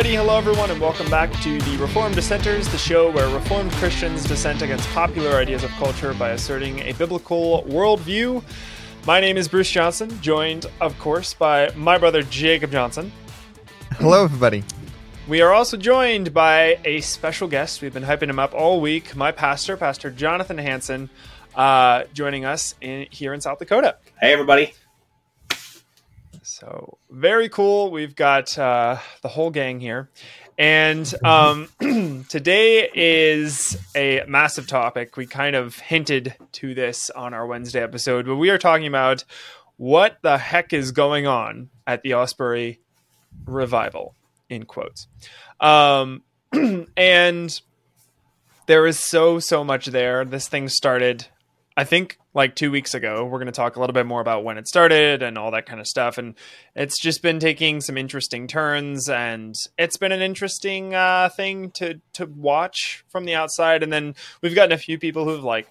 Alrighty, hello everyone, and welcome back to the Reformed Dissenters, the show where Reformed Christians dissent against popular ideas of culture by asserting a biblical worldview. My name is Bruce Johnson, joined, of course, by my brother Jacob Johnson. Hello, everybody. We are also joined by a special guest. We've been hyping him up all week. My pastor, Pastor Jonathan Hansen, uh, joining us in, here in South Dakota. Hey, everybody. So very cool. We've got uh, the whole gang here. And um, today is a massive topic. We kind of hinted to this on our Wednesday episode, but we are talking about what the heck is going on at the Osprey revival, in quotes. Um, and there is so, so much there. This thing started, I think, like two weeks ago. We're going to talk a little bit more about when it started and all that kind of stuff. And it's just been taking some interesting turns, and it's been an interesting uh, thing to to watch from the outside. And then we've gotten a few people who've like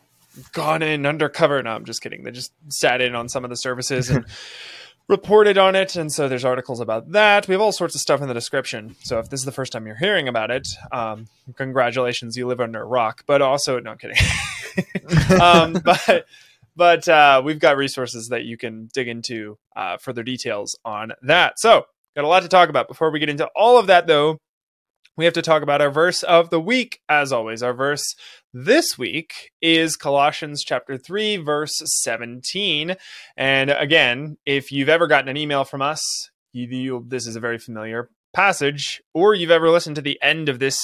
gone in undercover. No, I'm just kidding. They just sat in on some of the services and. reported on it, and so there's articles about that. We have all sorts of stuff in the description. So if this is the first time you're hearing about it, um, congratulations, you live under a rock. But also, no I'm kidding. um, but but uh, we've got resources that you can dig into uh, further details on that. So, got a lot to talk about. Before we get into all of that, though, we have to talk about our verse of the week. As always, our verse this week is Colossians chapter 3, verse 17. And again, if you've ever gotten an email from us, you, you, this is a very familiar passage, or you've ever listened to the end of this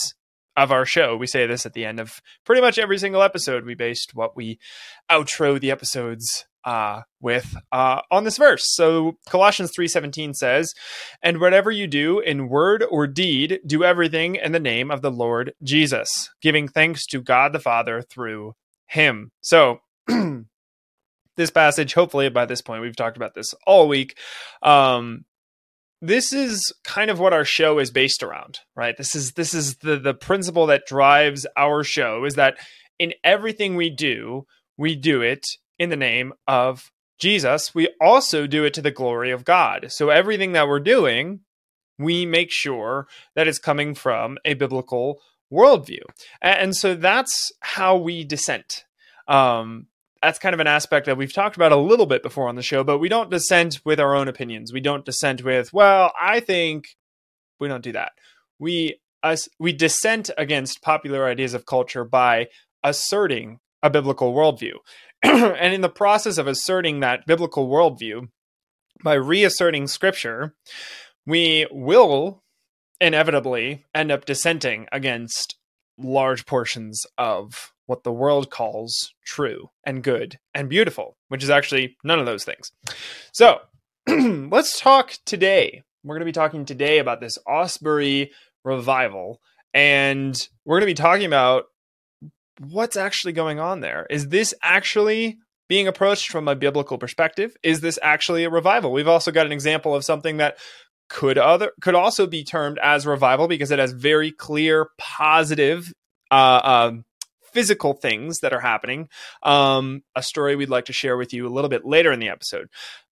of our show. We say this at the end of pretty much every single episode. We based what we outro the episodes uh, with uh, on this verse. So Colossians 3:17 says, "And whatever you do in word or deed, do everything in the name of the Lord Jesus, giving thanks to God the Father through him." So this passage, hopefully by this point we've talked about this all week, um, this is kind of what our show is based around, right? This is this is the the principle that drives our show is that in everything we do, we do it in the name of Jesus. We also do it to the glory of God. So everything that we're doing, we make sure that it's coming from a biblical worldview. And so that's how we dissent. Um, that's kind of an aspect that we've talked about a little bit before on the show, but we don't dissent with our own opinions. We don't dissent with, well, I think we don't do that. We us we dissent against popular ideas of culture by asserting a biblical worldview. and in the process of asserting that biblical worldview, by reasserting scripture, we will inevitably end up dissenting against large portions of what the world calls true and good and beautiful, which is actually none of those things. So let's talk today. We're going to be talking today about this Osbury revival, and we're going to be talking about what's actually going on there. Is this actually being approached from a biblical perspective? Is this actually a revival? We've also got an example of something that could other could also be termed as revival because it has very clear positive uh, um, physical things that are happening. Um, a story we'd like to share with you a little bit later in the episode.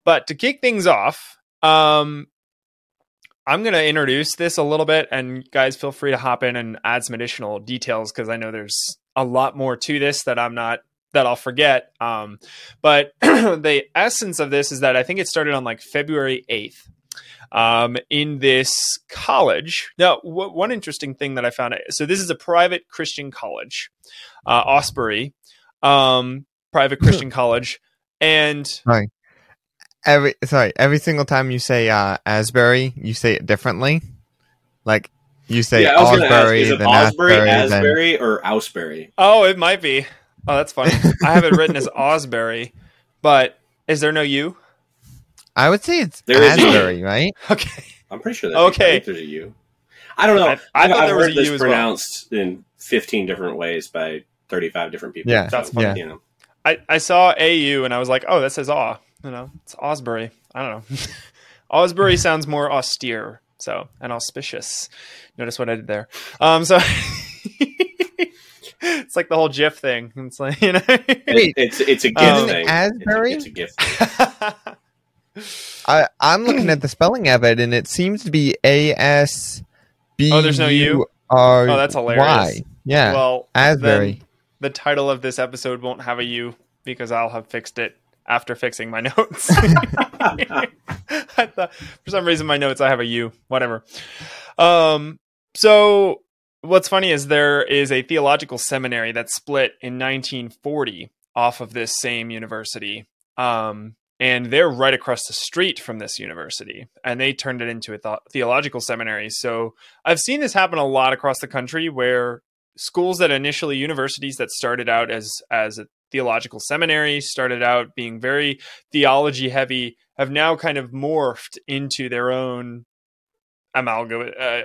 But to kick things off, um, I'm going to introduce this a little bit, and guys, feel free to hop in and add some additional details because I know there's a lot more to this that I'm not that I'll forget. Um, but the essence of this is that I think it started on like February 8th um, in this college. Now, w- one interesting thing that I found so this is a private Christian college, uh, Osbury, um, private Christian college, and sorry, every sorry every single time you say uh, Asbury, you say it differently, like. You say yeah, Osbury, ask, is it Osbury, Asbury, Asbury, or Ausbury? Oh, it might be. Oh, that's funny. I have it written as Osbury, but is there no U? I would say it's there Asbury, right? Okay. I'm pretty sure that okay. there's a U. I don't know. I, I thought I've there was heard a this pronounced well. in 15 different ways by 35 different people. Yeah, so, that's funny. Yeah. You know. I, I saw AU and I was like, oh, that says aw. You know, it's Osbury. I don't know. Osbury sounds more austere, so and auspicious. Notice what I did there. Um, so it's like the whole GIF thing. It's like you know, Wait, it's it's a gift um, thing. Asbury, it's, it's a gift. I, I'm looking at the spelling of it, and it seems to be A S B. Oh, there's no U. R. Oh, that's hilarious. Y. Yeah. Well, Asbury. the title of this episode won't have a U because I'll have fixed it after fixing my notes. I thought, for some reason, my notes I have a U. Whatever. Um. So what's funny is there is a theological seminary that split in 1940 off of this same university. Um, and they're right across the street from this university and they turned it into a th- theological seminary so i've seen this happen a lot across the country where schools that initially universities that started out as as a theological seminary started out being very theology heavy have now kind of morphed into their own amalgam uh,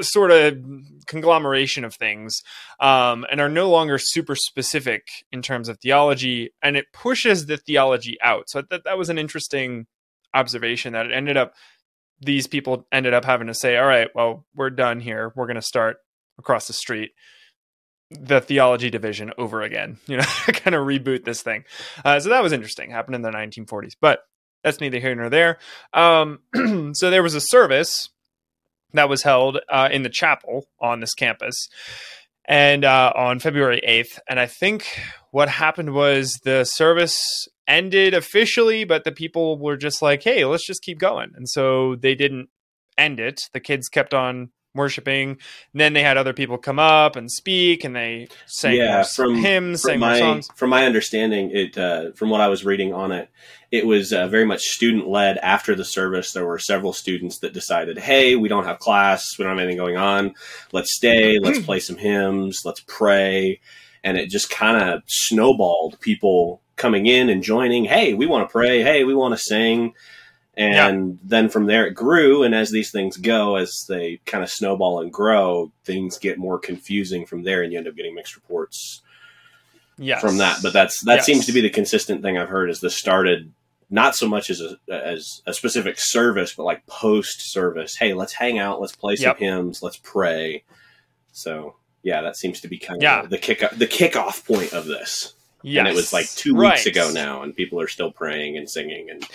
sort of conglomeration of things um, and are no longer super specific in terms of theology and it pushes the theology out. So that, that was an interesting observation that it ended up these people ended up having to say all right well we're done here. We're going to start across the street the theology division over again you know kind of reboot this thing uh, so that was interesting happened in the 1940s but that's neither here nor there um, so there was a service that was held uh, in the chapel on this campus and uh, on February 8th. And I think what happened was the service ended officially, but the people were just like, hey, let's just keep going. And so they didn't end it. The kids kept on worshiping. And then they had other people come up and speak, and they sang yeah, from, hymns, from sang my, songs. From my understanding, it uh, from what I was reading on it, it was uh, very much student led. After the service, there were several students that decided, "Hey, we don't have class, we don't have anything going on. Let's stay. Let's play some hymns. Let's pray." And it just kind of snowballed. People coming in and joining. Hey, we want to pray. Hey, we want to sing and yeah. then from there it grew and as these things go as they kind of snowball and grow things get more confusing from there and you end up getting mixed reports yes. from that but that's that yes. seems to be the consistent thing i've heard is this started not so much as a as a specific service but like post service hey let's hang out let's play some yep. hymns let's pray so yeah that seems to be kind of yeah. the kick the kickoff point of this Yes. And it was like two weeks right. ago now, and people are still praying and singing and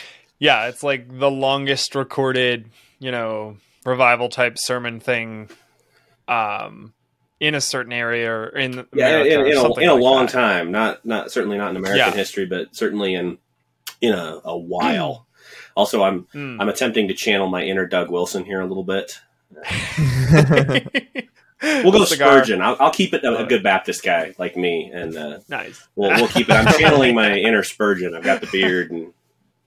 yeah, it's like the longest recorded, you know, revival type sermon thing um in a certain area or in yeah, in, in, a, in a long that. time. Not not certainly not in American yeah. history, but certainly in in a, a while. also, I'm mm. I'm attempting to channel my inner Doug Wilson here a little bit. we'll go Spurgeon. I'll, I'll, keep it a, a, good Baptist guy like me, and uh, nice. We'll, we'll keep it. I'm channeling my inner Spurgeon. I've got the beard and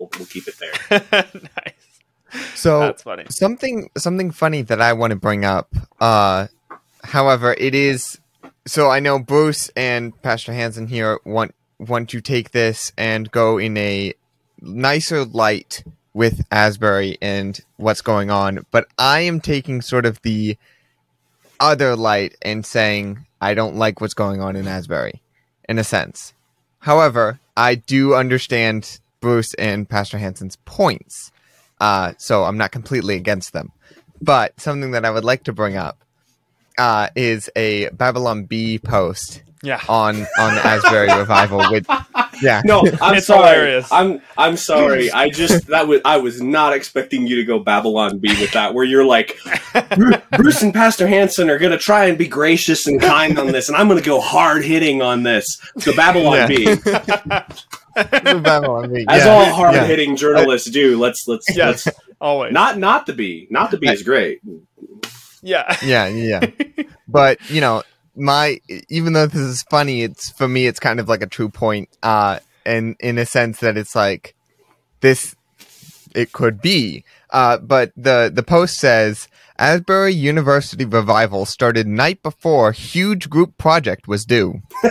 we'll, we'll keep it there. nice. So That's funny. something something funny that I want to bring up. Uh, however, it is so I know Bruce and Pastor Hansen here want want to take this and go in a nicer light with Asbury and what's going on, but I am taking sort of the other light and saying I don't like what's going on in Asbury, in a sense. However, I do understand Bruce and Pastor Hansen's points. Uh, so I'm not completely against them. But something that I would like to bring up uh, is a Babylon Bee post yeah. on on Asbury revival with yeah. No, I'm it's sorry. Hilarious. I'm I'm sorry. I just that was I was not expecting you to go Babylon Bee with that where you're like Bruce and Pastor Hansen are gonna try and be gracious and kind on this and I'm gonna go hard hitting on this. The Babylon yeah. Bee. Babylon Bee. As yeah. all hard hitting yeah. journalists do, let's let's yes, let's always not not the bee. Not the bee is great. Yeah. Yeah, yeah. but you know, my even though this is funny, it's for me it's kind of like a true point. Uh and in a sense that it's like this it could be. Uh but the the post says Asbury University revival started night before huge group project was due.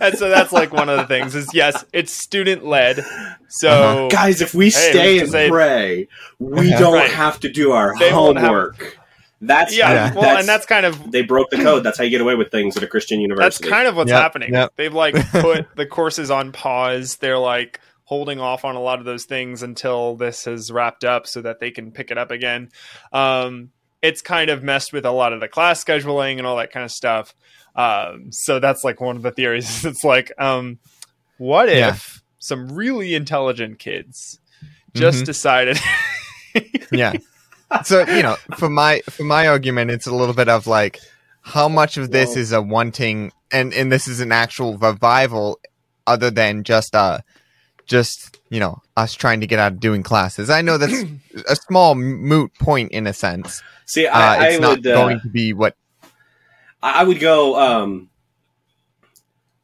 and so that's like one of the things is yes, it's student led. So uh-huh. guys, if we hey, stay and say, pray, we don't right. have to do our they homework. That's yeah, yeah. well, that's, and that's kind of they broke the code. That's how you get away with things at a Christian university. That's kind of what's yep, happening. Yep. They've like put the courses on pause. They're like holding off on a lot of those things until this has wrapped up, so that they can pick it up again. Um, it's kind of messed with a lot of the class scheduling and all that kind of stuff. Um, so that's like one of the theories. it's like, um, what if yeah. some really intelligent kids just mm-hmm. decided? yeah so you know, for my for my argument, it's a little bit of like how much of this Well- is a wanting, and and this is an actual revival, other than just uh, just you know, us trying to get out of doing classes. I know that's a small moot point in a sense. See, Uh, I, it's I not would uh, going to be what. I would go. Um,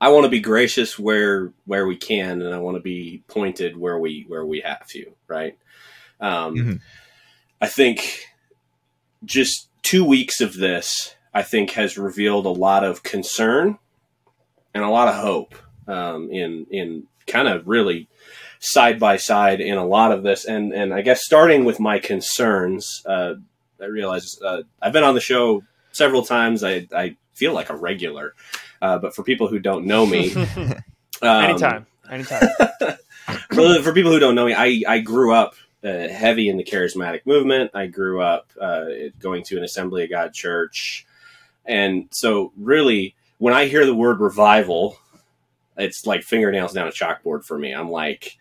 I want to be gracious where where we can, and I want to be pointed where we where we have to. Right. Um, Mhm. I think just two weeks of this, I think, has revealed a lot of concern and a lot of hope um, in in kind of really side by side in a lot of this. And and I guess starting with my concerns, uh, I realize uh, I've been on the show several times. I, I feel like a regular, uh, but for people who don't know me, um, anytime, anytime. for, for people who don't know me, I, I grew up uh, heavy in the charismatic movement. I grew up uh, going to an Assembly of God church. And so, really, when I hear the word revival, it's like fingernails down a chalkboard for me. I'm like,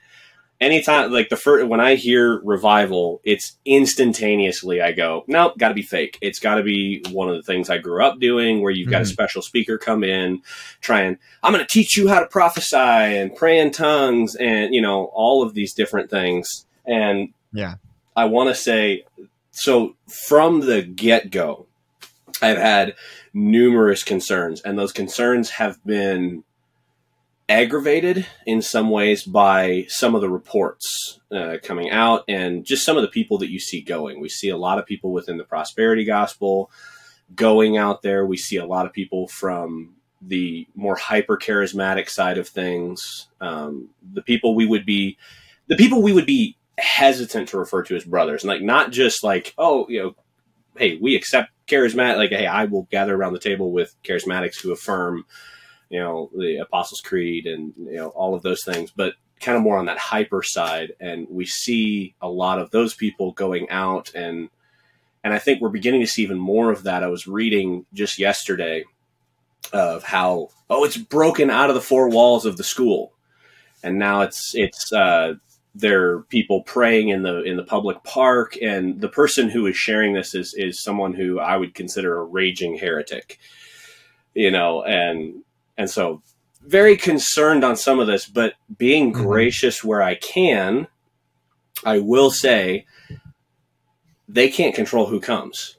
anytime, like the first, when I hear revival, it's instantaneously I go, nope, got to be fake. It's got to be one of the things I grew up doing where you've got a Mhm. special speaker come in, try and I'm going to teach you how to prophesy and pray in tongues and, you know, all of these different things. And Yeah. I want to say, so from the get go, I've had numerous concerns, and those concerns have been aggravated in some ways by some of the reports uh, coming out and just some of the people that you see going. We see a lot of people within the prosperity gospel going out there. We see a lot of people from the more hyper charismatic side of things. Um, the people we would be, the people we would be hesitant to refer to as brothers, and like not just like, oh, you know, hey, we accept charismatic. Like, hey, I will gather around the table with charismatics who affirm, you know, the Apostles' Creed and you know all of those things, but kind of more on that hyper side. And we see a lot of those people going out and. And I think we're beginning to see even more of that. I was reading just yesterday of how oh it's broken out of the four walls of the school and now it's it's uh there are people praying in the in the public park and the person who is sharing this is is someone who I would consider a raging heretic you know and and so very concerned on some of this but being Mhm. gracious where I can I will say they can't control who comes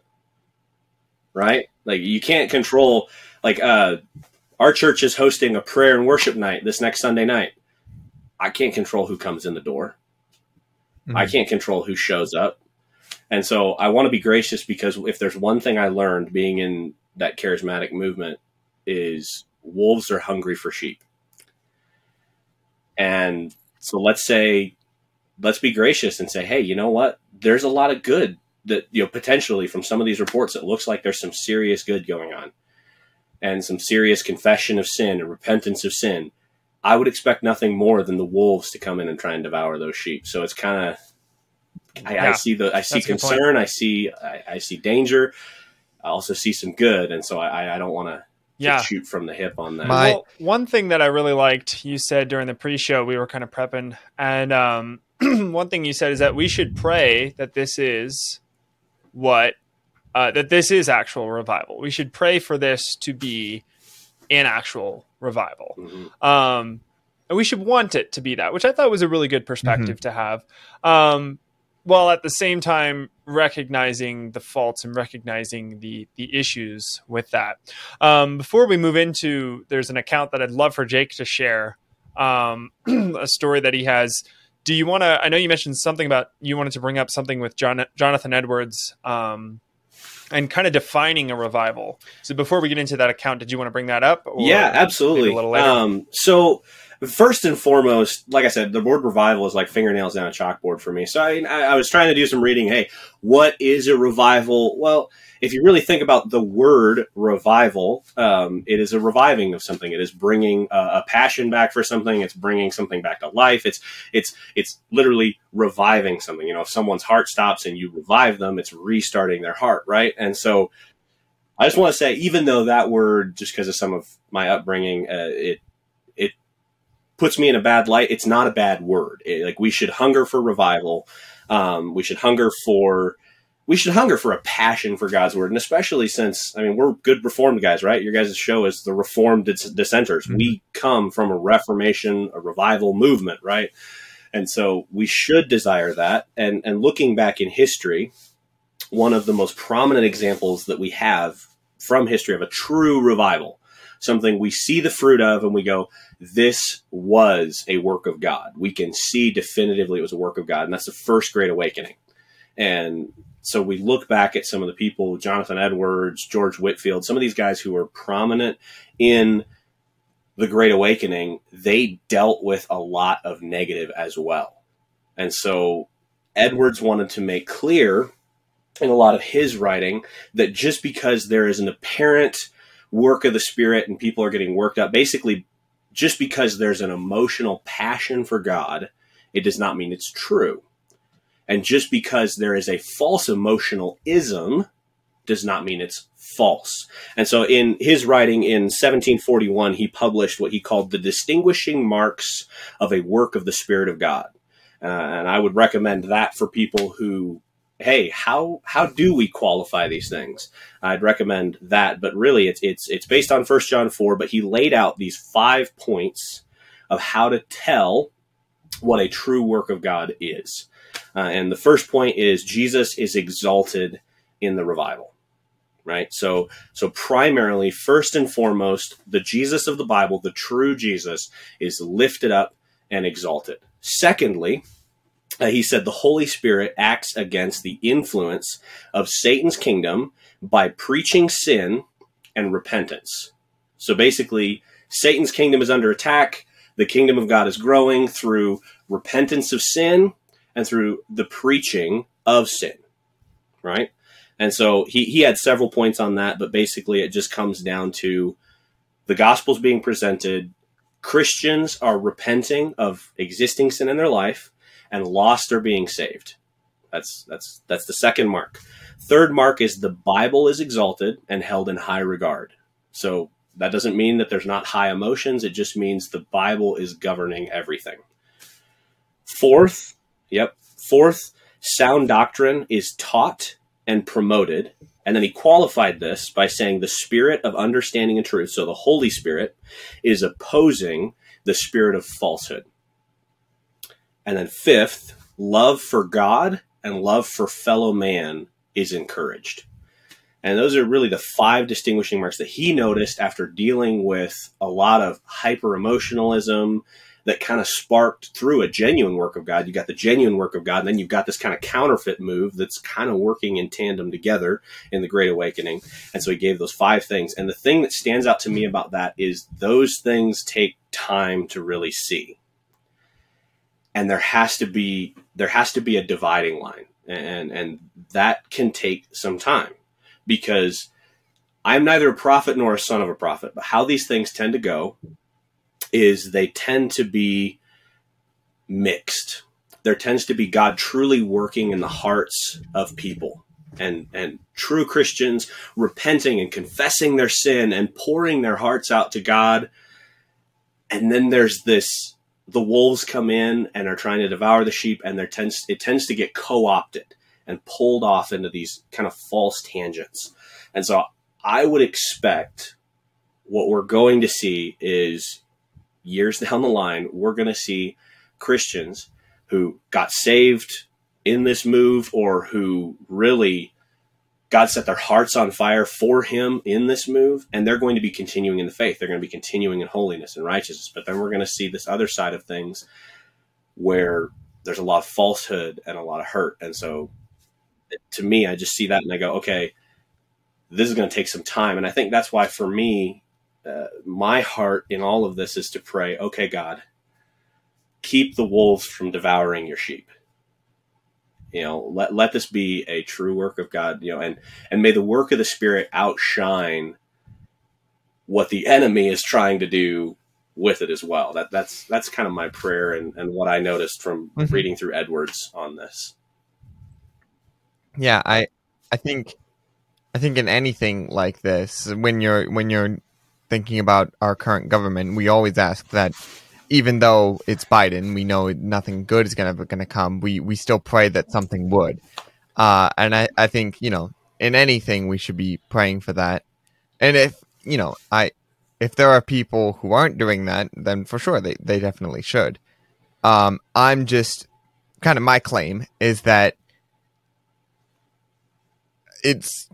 right like you can't control like uh our church is hosting a prayer and worship night this next Sunday night. I can't control who comes in the door. I Mhm. can't control who shows up. And so I want to be gracious because if there's one thing I learned being in that charismatic movement is wolves are hungry for sheep. And so let's say let's be gracious and say, "Hey, you know what? There's a lot of good that you know potentially from some of these reports it looks like there's some serious good going on." and some serious confession of sin and repentance of sin, I would expect nothing more than the wolves to come in and try and devour those sheep. So it's kind of, I, I see the, I see that's a good point. concern, I see, I, I see danger, I also see some good, and so I, I don't want to Yeah. shoot from the hip on that. My- well, one thing that I really liked, you said during the pre-show, we were kind of prepping, and um, one thing you said is that we should pray that this is what uh, that this is actual revival. We should pray for this to be an actual revival, Mhm. um, and we should want it to be that, which I thought was a really good perspective to have. Um, while at the same time recognizing the faults and recognizing the the issues with that. Um, before we move into, there's an account that I'd love for Jake to share, um, a story that he has. Do you want to? I know you mentioned something about you wanted to bring up something with John, Jonathan Edwards um, and kind of defining a revival. So before we get into that account, did you want to bring that up? or yeah, absolutely. A little later. Um, so first and foremost, like I said, the word revival is like fingernails down a chalkboard for me. So I, I was trying to do some reading. Hey, what is a revival? Well, if you really think about the word revival, um, it is a reviving of something. It is bringing a, a passion back for something. It's bringing something back to life. It's it's it's literally reviving something. You know, if someone's heart stops and you revive them, it's restarting their heart, right? And so. I just want to say, even though that word, just because of some of my upbringing, uh, it puts me in a bad light. It's not a bad word. It- like we should hunger for revival. Um, we should hunger for we should hunger for a passion for God's word, and especially since I mean we're good Reformed guys, right? Your guys' show is the Reformed dis- dissenters. Mm-hmm. We come from a Reformation, a revival movement, right? And so we should desire that. And and looking back in history, one of the most prominent examples that we have from history of a true revival, something we see the fruit of, and we go, this was a work of God. We can see definitively it was a work of God, and that's the first Great Awakening. And so we look back at some of the people, Jonathan Edwards, George Whitefield, some of these guys who were prominent in the Great Awakening, they dealt with a lot of negative as well. And so Edwards wanted to make clear in a lot of his writing that just because there is an apparent work of the Spirit and people are getting worked up, basically, just because there's an emotional passion for God, it does not mean it's true. And just because there is a false emotional ism does not mean it's false. And so in his writing in 1741, he published what he called the distinguishing marks of a work of the Spirit of God. Uh, and I would recommend that for people who, hey, how how do we qualify these things? I'd recommend that, but really it's it's it's based on First John 4, but he laid out these five points of how to tell what a true work of God is. Uh, and the first point is Jesus is exalted in the revival right so so primarily first and foremost the jesus of the bible the true jesus is lifted up and exalted secondly uh, he said the holy spirit acts against the influence of satan's kingdom by preaching sin and repentance so basically satan's kingdom is under attack the kingdom of god is growing through repentance of sin and through the preaching of sin, right? And so he, he had several points on that, but basically it just comes down to the gospel's being presented. Christians are repenting of existing sin in their life, and lost are being saved. That's that's that's the second mark. Third mark is the Bible is exalted and held in high regard. So that doesn't mean that there's not high emotions. It just means the Bible is governing everything. Fourth, Yep. Fourth, sound doctrine is taught and promoted. And then he qualified this by saying the spirit of understanding and truth, so the Holy Spirit, is opposing the spirit of falsehood. And then fifth, love for God and love for fellow man is encouraged. And those are really the five distinguishing marks that he noticed after dealing with a lot of hyper emotionalism that kind of sparked through a genuine work of God. You got the genuine work of God, and then you've got this kind of counterfeit move that's kind of working in tandem together in the Great Awakening. And so he gave those five things. And the thing that stands out to me about that is those things take time to really see. And there has to be there has to be a dividing line. And and that can take some time because I'm neither a prophet nor a son of a prophet, but how these things tend to go is they tend to be mixed. There tends to be God truly working in the hearts of people and and true Christians repenting and confessing their sin and pouring their hearts out to God. And then there's this the wolves come in and are trying to devour the sheep and there tends it tends to get co-opted and pulled off into these kind of false tangents. And so I would expect what we're going to see is years down the line, we're going to see Christians who got saved in this move or who really God set their hearts on fire for him in this move, and they're going to be continuing in the faith. They're going to be continuing in holiness and righteousness. But then we're going to see this other side of things where there's a lot of falsehood and a lot of hurt. And so to me, I just see that and I go, okay, this is going to take some time. And I think that's why for me, uh, my heart in all of this is to pray, okay, God, keep the wolves from devouring your sheep. You know, let, let this be a true work of God, you know, and, and may the work of the Spirit outshine what the enemy is trying to do with it as well. That that's that's kind of my prayer and, and what I noticed from mm-hmm. reading through Edwards on this. Yeah, I I think I think in anything like this, when you're when you're thinking about our current government, we always ask that even though it's Biden, we know nothing good is gonna gonna come. We we still pray that something would. Uh, and I, I think, you know, in anything we should be praying for that. And if, you know, I if there are people who aren't doing that, then for sure they, they definitely should. Um, I'm just kind of my claim is that it's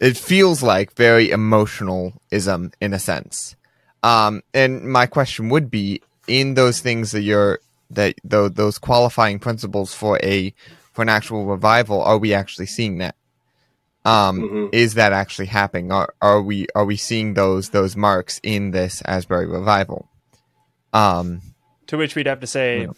it feels like very emotionalism in a sense. Um, and my question would be in those things that you're that though those qualifying principles for a for an actual revival, are we actually seeing that? Um, Mhm. Is that actually happening? Are are we are we seeing those those marks in this Asbury revival? Um, To which we'd have to say Yeah.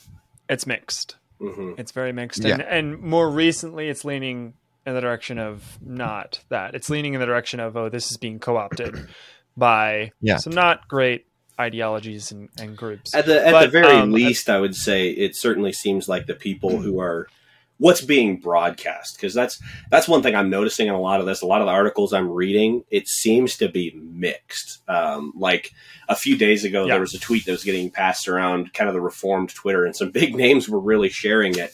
it's mixed. Mhm. It's very mixed. Yeah. And, and more recently, it's leaning in the direction of not that. It's leaning in the direction of, oh, this is being co opted by Yeah. some not great ideologies and, and groups. At the at But, the very um, least, I would say it certainly seems like the people who are what's being broadcast because that's that's one thing I'm noticing in a lot of this. A lot of the articles I'm reading, it seems to be mixed. Um, like a few days ago, Yeah. there was a tweet that was getting passed around, kind of the reformed Twitter, and some big names were really sharing it.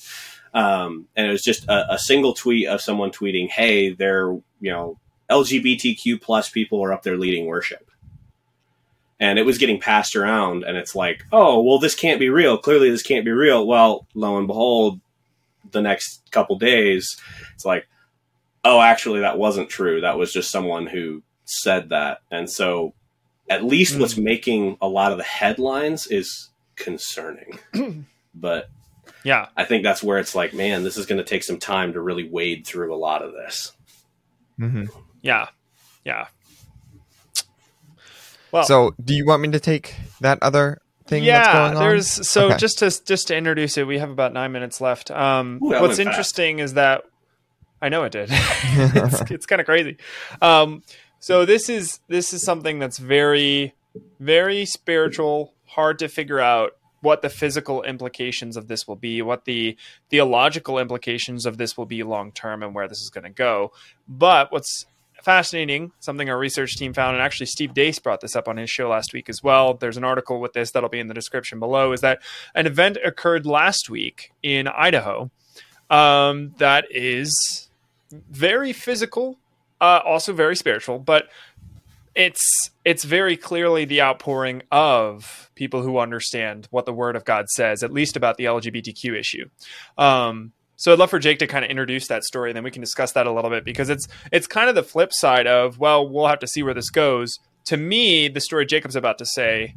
Um, and it was just a, a single tweet of someone tweeting, "Hey, they're you know LGBTQ plus people are up there leading worship." and it was getting passed around and it's like oh well this can't be real clearly this can't be real well lo and behold the next couple days it's like oh actually that wasn't true that was just someone who said that and so at least Mm. what's making a lot of the headlines is concerning but yeah. i think that's where it's like man this is going to take some time to really wade through a lot of this mhm. Yeah. Yeah. Well, So, do you want me to take that other thing yeah, that's going on? there's so Okay. just to just to introduce it, we have about nine minutes left. Um, Ooh, what's went fast. interesting is that I know it did. it's it's kind of crazy. Um, so this is this is something that's very very spiritual, hard to figure out what the physical implications of this will be, what the theological implications of this will be long term, and where this is going to go. But what's fascinating, something our research team found, and actually Steve Deace brought this up on his show last week as well. There's an article with this that'll be in the description below. Is that an event occurred last week in Idaho um, that is very physical, uh, also very spiritual, but it's it's very clearly the outpouring of people who understand what the Word of God says, at least about the LGBTQ issue. Um, so I'd love for Jake to kind of introduce that story, and then we can discuss that a little bit because it's it's kind of the flip side of well, we'll have to see where this goes. To me, the story Jacob's about to say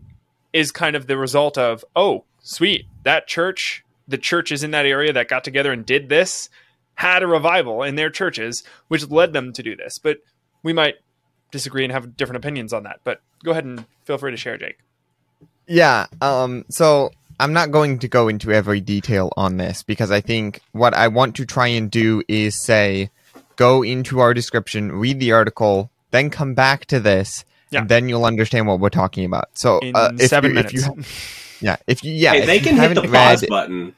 is kind of the result of oh, sweet, that church, the churches in that area that got together and did this had a revival in their churches, which led them to do this. But we might disagree and have different opinions on that. But go ahead and feel free to share, Jake. Yeah. Um. So I'm not going to go into every detail on this because I think what I want to try and do is say, go into our description, read the article, then come back to this, Yeah. and then you'll understand what we're talking about. So In uh, if seven you, minutes. If you, yeah. If you, yeah. hey, if they you can hit the haven't pause read- button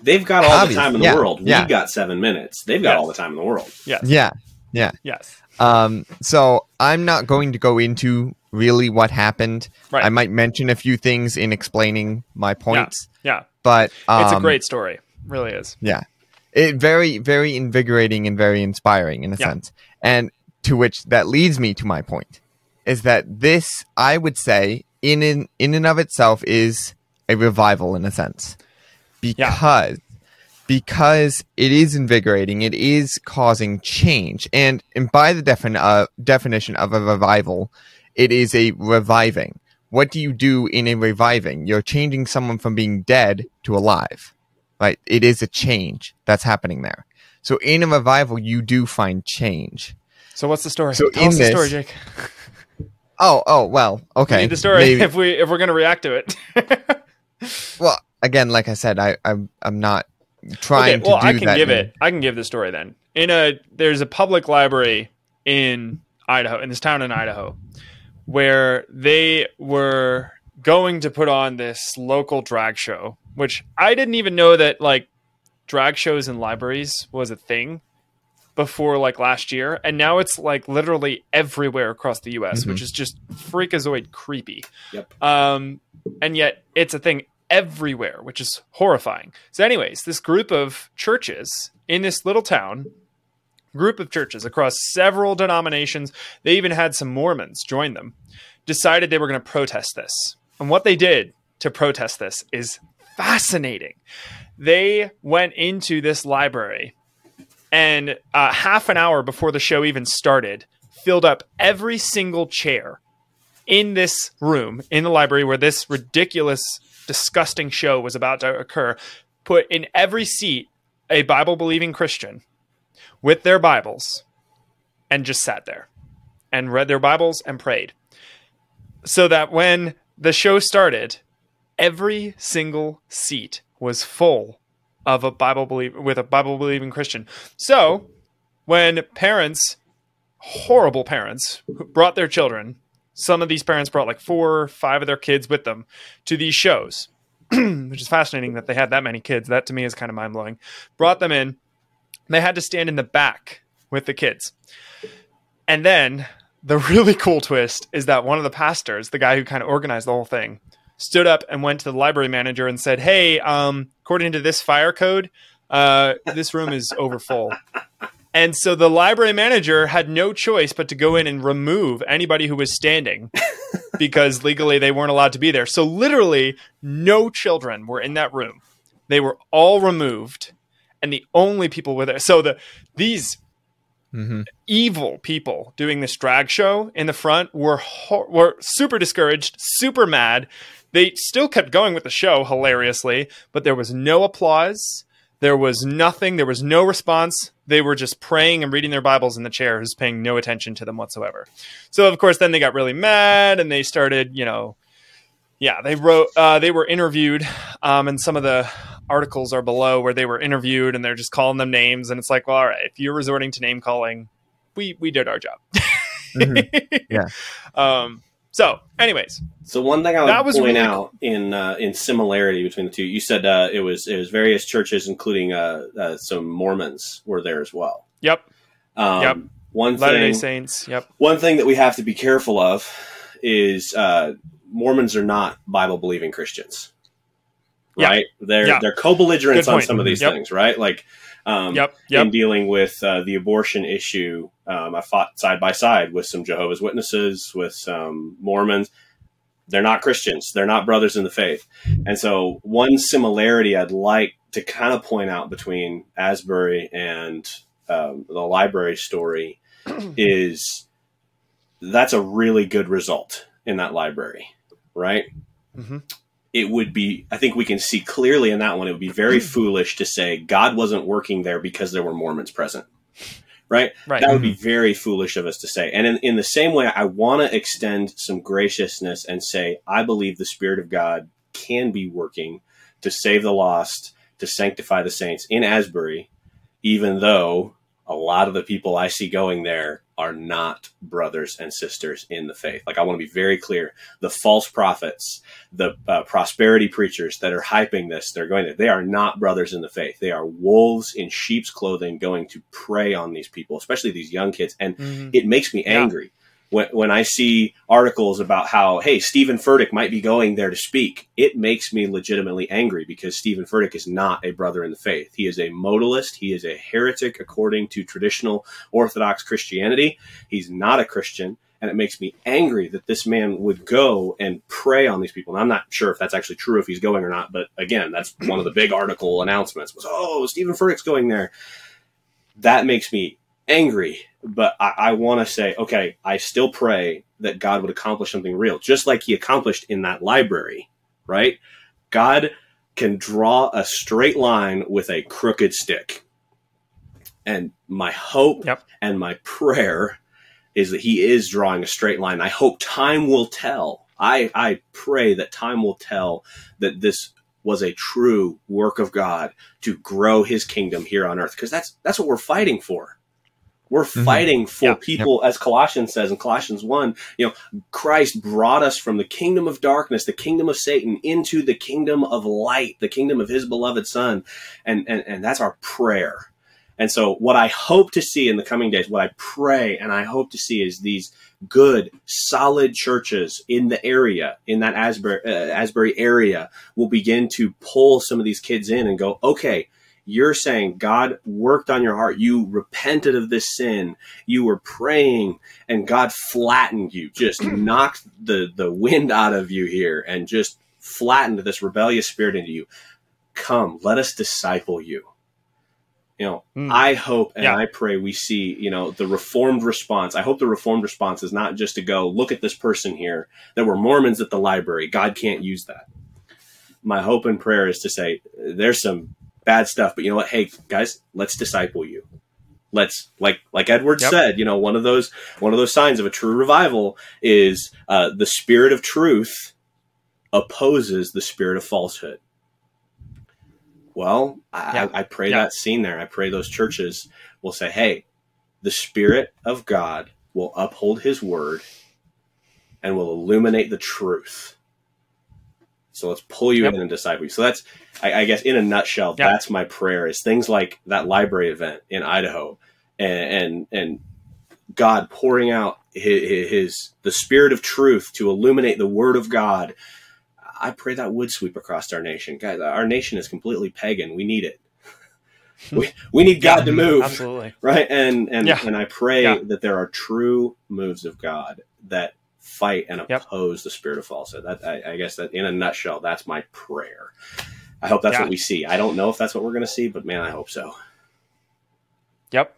they've got all the time in the yeah, world yeah. we've got seven minutes they've got Yes. all the time in the world yes. Yeah. Yeah. Yes. Um, so I'm not going to go into really what happened. Right. I might mention a few things in explaining my points, Yeah. but um, It's a great story. Really is. yeah, it very very invigorating and very inspiring in a Yeah. sense. And to which that leads me to my point is that this I would say in in, in and of itself is a revival in a sense because because it is invigorating, it is causing change, and and by the defin- uh, definition of a revival, it is a reviving. What do you do in a reviving? You're changing someone from being dead to alive, right? It is a change that's happening there. So in a revival, you do find change. So what's the story? So Tell in us the story, Jake. Oh, oh, well, okay. We need the story Maybe- if we if we're gonna react to it. well, again, like I said, I, I'm I'm not trying okay, well, to do I can give in- it. I can give the story then. In a there's a public library in Idaho, in this town in Idaho, where they were going to put on this local drag show, which I didn't even know that like drag shows in libraries was a thing before like last year, and now it's like literally everywhere across the U.S., Mhm. which is just freakazoid creepy. Yep. Um, and yet it's a thing everywhere, which is horrifying. So, anyways, this group of churches in this little town, group of churches across several denominations, they even had some Mormons join them, decided they were going to protest this. And what they did to protest this is fascinating. They went into this library and uh, half an hour before the show even started, filled up every single chair in this room in the library where this ridiculous, disgusting show was about to occur. Put in every seat a Bible believing Christian with their Bibles and just sat there and read their Bibles and prayed. So that when the show started, every single seat was full of a Bible believe with a Bible believing Christian. So when parents, horrible parents, brought their children, some of these parents brought like four or five of their kids with them to these shows, which is fascinating that they had that many kids. That to me is kind of mind blowing. Brought them in. They had to stand in the back with the kids. And then the really cool twist is that one of the pastors, the guy who kind of organized the whole thing, stood up and went to the library manager and said, "Hey, um, according to this fire code, uh, this room is overfull." And so the library manager had no choice but to go in and remove anybody who was standing because legally they weren't allowed to be there. So literally, no children were in that room. They were all removed, and the only people were there. So the these Mm-hmm. evil people doing this drag show in the front were ho- were super discouraged, super mad. They still kept going with the show hilariously, but there was no applause. There was nothing. There was no response. They were just praying and reading their Bibles in the chairs, paying no attention to them whatsoever. So, of course, then they got really mad and they started, you know, yeah, they wrote, uh, they were interviewed, um, and some of the articles are below where they were interviewed and they're just calling them names. And it's like, well, all right, if you're resorting to name calling, we, we did our job. Mhm. Yeah. Um, so, anyways, So one thing I would That was point really out in uh, in similarity between the two, you said uh, it was it was various churches, including uh, uh, some Mormons, were there as well. yep, Um, Yep. One Latter day thing, Saints, yep, one thing that we have to be careful of is uh, Mormons are not Bible believing Christians, right? They're Yeah. they're co-belligerents on some of these Yep. things, right? Like, um, yep, in dealing with uh, the abortion issue, um, I fought side by side with some Jehovah's Witnesses, with some Mormons. They're not Christians. They're not brothers in the faith. And so, one similarity I'd like to kind of point out between Asbury and um, the library story is that's a really good result in that library, right? Mhm. It would be, I think we can see clearly in that one, it would be very hmm. foolish to say God wasn't working there because there were Mormons present, right? right. That would be hmm. very foolish of us to say. And in, in the same way, I want to extend some graciousness and say, I believe the Spirit of God can be working to save the lost, to sanctify the saints in Asbury, even though a lot of the people I see going there are not brothers and sisters in the faith. Like, I want to be very clear. The false prophets, the uh, prosperity preachers that are hyping this, they're going to, they are not brothers in the faith. They are wolves in sheep's clothing going to prey on these people, especially these young kids. And Mhm. it makes me angry when, when I see articles about how, hey, Stephen Furtick might be going there to speak. It makes me legitimately angry because Stephen Furtick is not a brother in the faith. He is a modalist. He is a heretic according to traditional Orthodox Christianity. He's not a Christian. And it makes me angry that this man would go and prey on these people. And I'm not sure if that's actually true, if he's going or not. But again, that's one of the big article announcements was, oh, Stephen Furtick's going there. That makes me angry. But I, I want to say, okay, I still pray that God would accomplish something real, just like he accomplished in that library, right? God can draw a straight line with a crooked stick. And my hope Yep. and my prayer is that he is drawing a straight line. I hope time will tell. I, I pray that time will tell that this was a true work of God to grow his kingdom here on earth. Because that's that's what we're fighting for. We're Mhm. fighting for Yeah. people, as Colossians says in Colossians 1, you know, Christ brought us from the kingdom of darkness, the kingdom of Satan, into the kingdom of light, the kingdom of his beloved son. And and, and that's our prayer. And so, what I hope to see in the coming days, what I pray and I hope to see is these good, solid churches in the area, in that Asbury, uh, Asbury area, will begin to pull some of these kids in and go, okay, you're saying God worked on your heart. You repented of this sin. You were praying and God flattened you, just knocked the, the wind out of you here and just flattened this rebellious spirit into you. Come, let us disciple you. You know, mm. I hope and yeah. I pray we see, you know, the reformed response. I hope the reformed response is not just to go, look at this person here. There were Mormons at the library. God can't use that. My hope and prayer is to say, there's some bad stuff. But you know what? Hey, guys, let's disciple you. Let's like like Edward yep. said. You know, one of those one of those signs of a true revival is uh, the spirit of truth opposes the spirit of falsehood. Well, I, I pray that scene there. I pray those churches will say, "Hey, the Spirit of God will uphold His word and will illuminate the truth." So let's pull you yep. in and disciple you. So that's, I, I guess, in a nutshell, yep. that's my prayer. Is things like that library event in Idaho, and and, and God pouring out his, his, the spirit of truth to illuminate the Word of God. I pray that would sweep across our nation, guys. Our nation is completely pagan. We need it. we, we need God yeah, to move, absolutely, right? And and yeah. and I pray yeah. that there are true moves of God that fight and oppose yep. the spirit of falsehood. That I, I, guess that in a nutshell, that's my prayer. I hope that's yeah. what we see. I don't know if that's what we're going to see, but man, I hope so. Yep,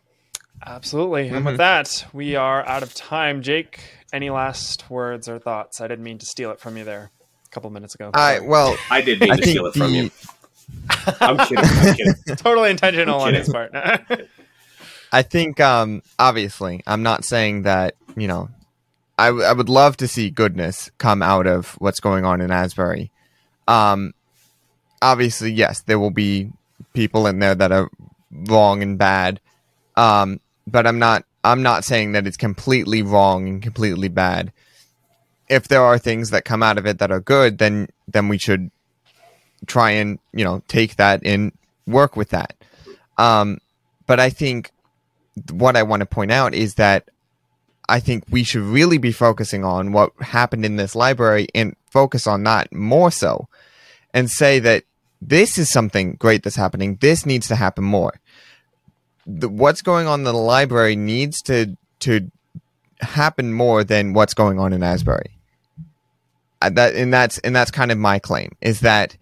absolutely. Mm-hmm. And with that, we are out of time. Jake, any last words or thoughts? I didn't mean to steal it from you there a couple minutes ago. I well, I did mean I to steal it from the... you. I'm kidding. I'm kidding. totally intentional on his part. I think, um, obviously, I'm not saying that you know I, w- I would love to see goodness come out of what's going on in Asbury. Um, obviously, yes, there will be people in there that are wrong and bad. Um, but I'm not I'm not saying that it's completely wrong and completely bad. If there are things that come out of it that are good, then then we should try and you know take that and work with that. Um, but I think what I want to point out is that I think we should really be focusing on what happened in this library and focus on that more so and say that this is something great that's happening. This needs to happen more. The, what's going on in the library needs to to happen more than what's going on in Asbury. Uh, that and that's and that's kind of my claim is that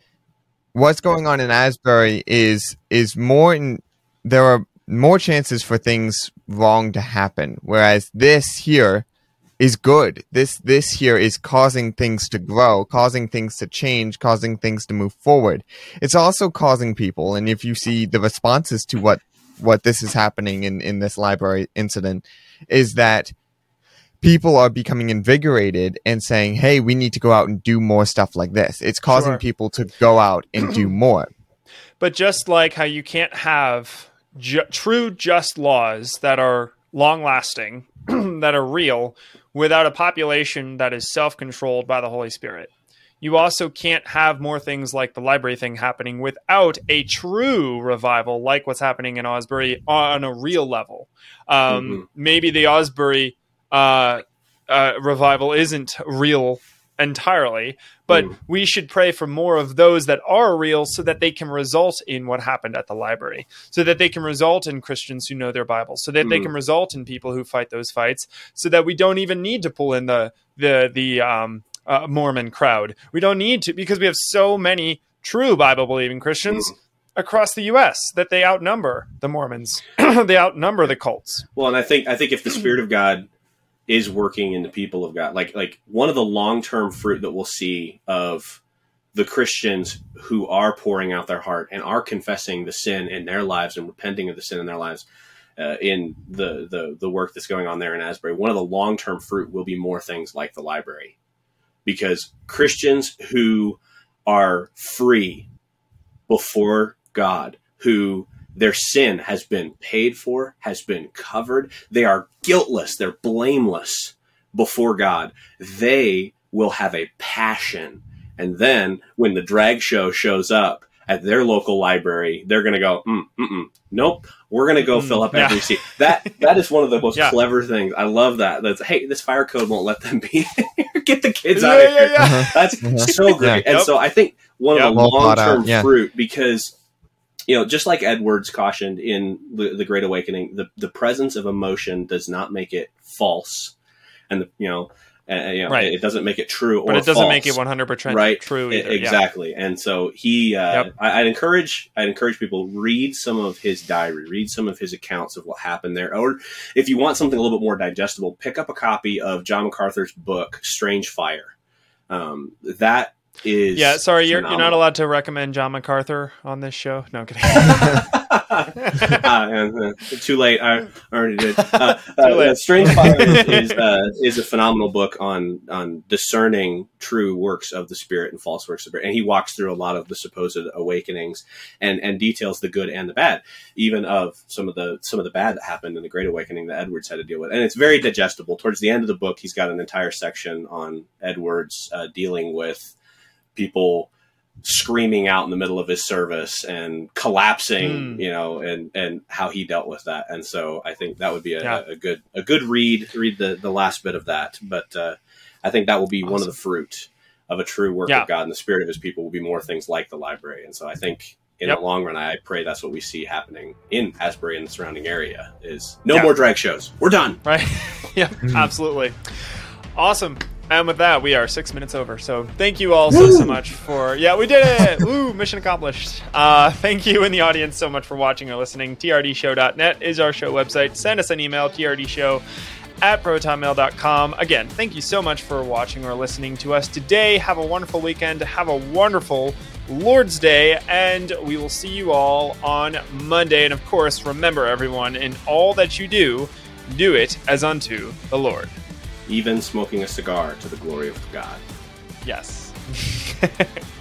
what's going on in Asbury is is more in there are more chances for things wrong to happen. Whereas this here is good. This this here is causing things to grow, causing things to change, causing things to move forward. It's also causing people, and if you see the responses to what what this is happening in in this library incident, is that people are becoming invigorated and saying, "Hey, we need to go out and do more stuff like this." It's causing sure. people to go out and do more. But just like how you can't have ju- true just laws that are long lasting, that are real, without a population that is self controlled by the Holy Spirit. You also can't have more things like the library thing happening without a true revival, like what's happening in Asbury on a real level. Um, mm-hmm. Maybe the Asbury uh, uh, revival isn't real entirely, but mm. we should pray for more of those that are real so that they can result in what happened at the library, so that they can result in Christians who know their Bible, so that mm. they can result in people who fight those fights, so that we don't even need to pull in the the the um, uh, Mormon crowd. We don't need to because we have so many true Bible believing Christians. Mm. Across the U.S., that they outnumber the Mormons, they outnumber the cults. Well, and I think I think if the Spirit of God is working in the people of God. Like like one of the long term fruit that we'll see of the Christians who are pouring out their heart and are confessing the sin in their lives and repenting of the sin in their lives uh, in the, the the work that's going on there in Asbury. One of the long term fruit will be more things like the library, because Christians who are free before God, who their sin has been paid for, has been covered. They are guiltless, they're blameless before God. They will have a passion. And then when the drag show shows up at their local library, they're going to go, mm, mm-mm, nope, we're going to go Mm, fill up yeah. every seat. That that is one of the most Yeah. clever things. I love that. That's hey, this fire code won't let them be. here. Get the kids yeah, out of here. yeah. Uh-huh. That's Mhm. so great. And Yep. so I think one Yep. of the long thought out, term yeah. fruit because you know, just like Edwards cautioned in the, the Great Awakening, the, the presence of emotion does not make it false, and the, you know, uh, you know, Right. it, doesn't make it true, But it doesn't make it 100% right true E- either. Yeah. exactly and so he uh, Yep. I, i'd encourage i'd encourage people read some of his diary read some of his accounts of what happened there or if you want something a little bit more digestible pick up a copy of john macarthur's book strange fire um, that is Yeah, sorry, you're, you're not allowed to recommend John MacArthur on this show. No, I'm kidding. uh, uh, too late. I already did. Uh, Too uh. Strange Fire is, is, uh, is a phenomenal book on on discerning true works of the spirit and false works of the spirit, and he walks through a lot of the supposed awakenings and and details the good and the bad, even of some of the some of the bad that happened in the Great Awakening that Edwards had to deal with, and it's very digestible. Towards the end of the book, he's got an entire section on Edwards uh, dealing with people screaming out in the middle of his service and collapsing, Mm. you know, and and how he dealt with that. And so I think that would be a, Yeah. a good a good read. Read the the last bit of that, but uh, I think that will be one of the fruit of a true work Yeah. of God and the spirit of His people will be more things like the library. And so I think. In Yep. the long run, I pray that's what we see happening in Asbury and the surrounding area. Is no Yeah. more drag shows. We're done. right? yeah, Mhm. absolutely. Awesome. And with that, we are six minutes over. So thank you all so, so much for. Yeah, we did it! Woo! Mission accomplished. Uh, thank you in the audience so much for watching or listening. TRDShow.net is our show website. Send us an email, trdshow at protonmail.com. Again, thank you so much for watching or listening to us today. Have a wonderful weekend. Have a wonderful Lord's Day, and we will see you all on Monday. And of course, remember everyone, in all that you do, do it as unto the Lord. Even smoking a cigar to the glory of God. Yes.